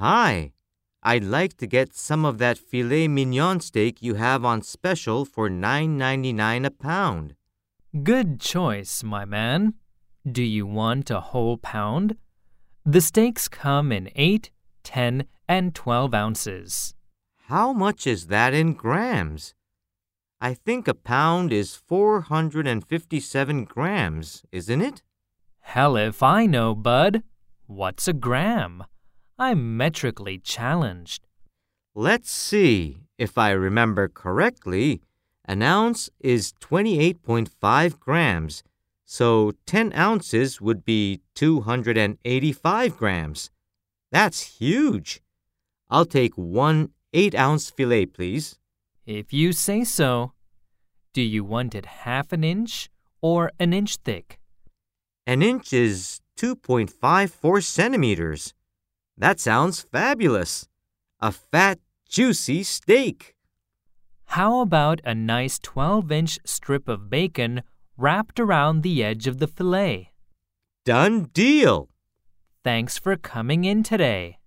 Hi. I'd like to get some of that filet mignon steak you have on special for $9.99 a pound. Good choice, my man. Do you want a whole pound? The steaks come in 8, 10, and 12 ounces. How much is that in grams? I think a pound is 457 grams, isn't it? Hell if I know, bud. What's a gram? I'm metrically challenged. Let's see. If I remember correctly, an ounce is 28.5 grams, so 10 ounces would be 285 grams. That's huge. I'll take one 8 ounce filet, please. If you say so. Do you want it half an inch or an inch thick? An inch is 2.54 centimeters. That sounds fabulous. A fat, juicy steak. How about a nice 12 inch strip of bacon wrapped around the edge of the filet? Done deal. Thanks for coming in today.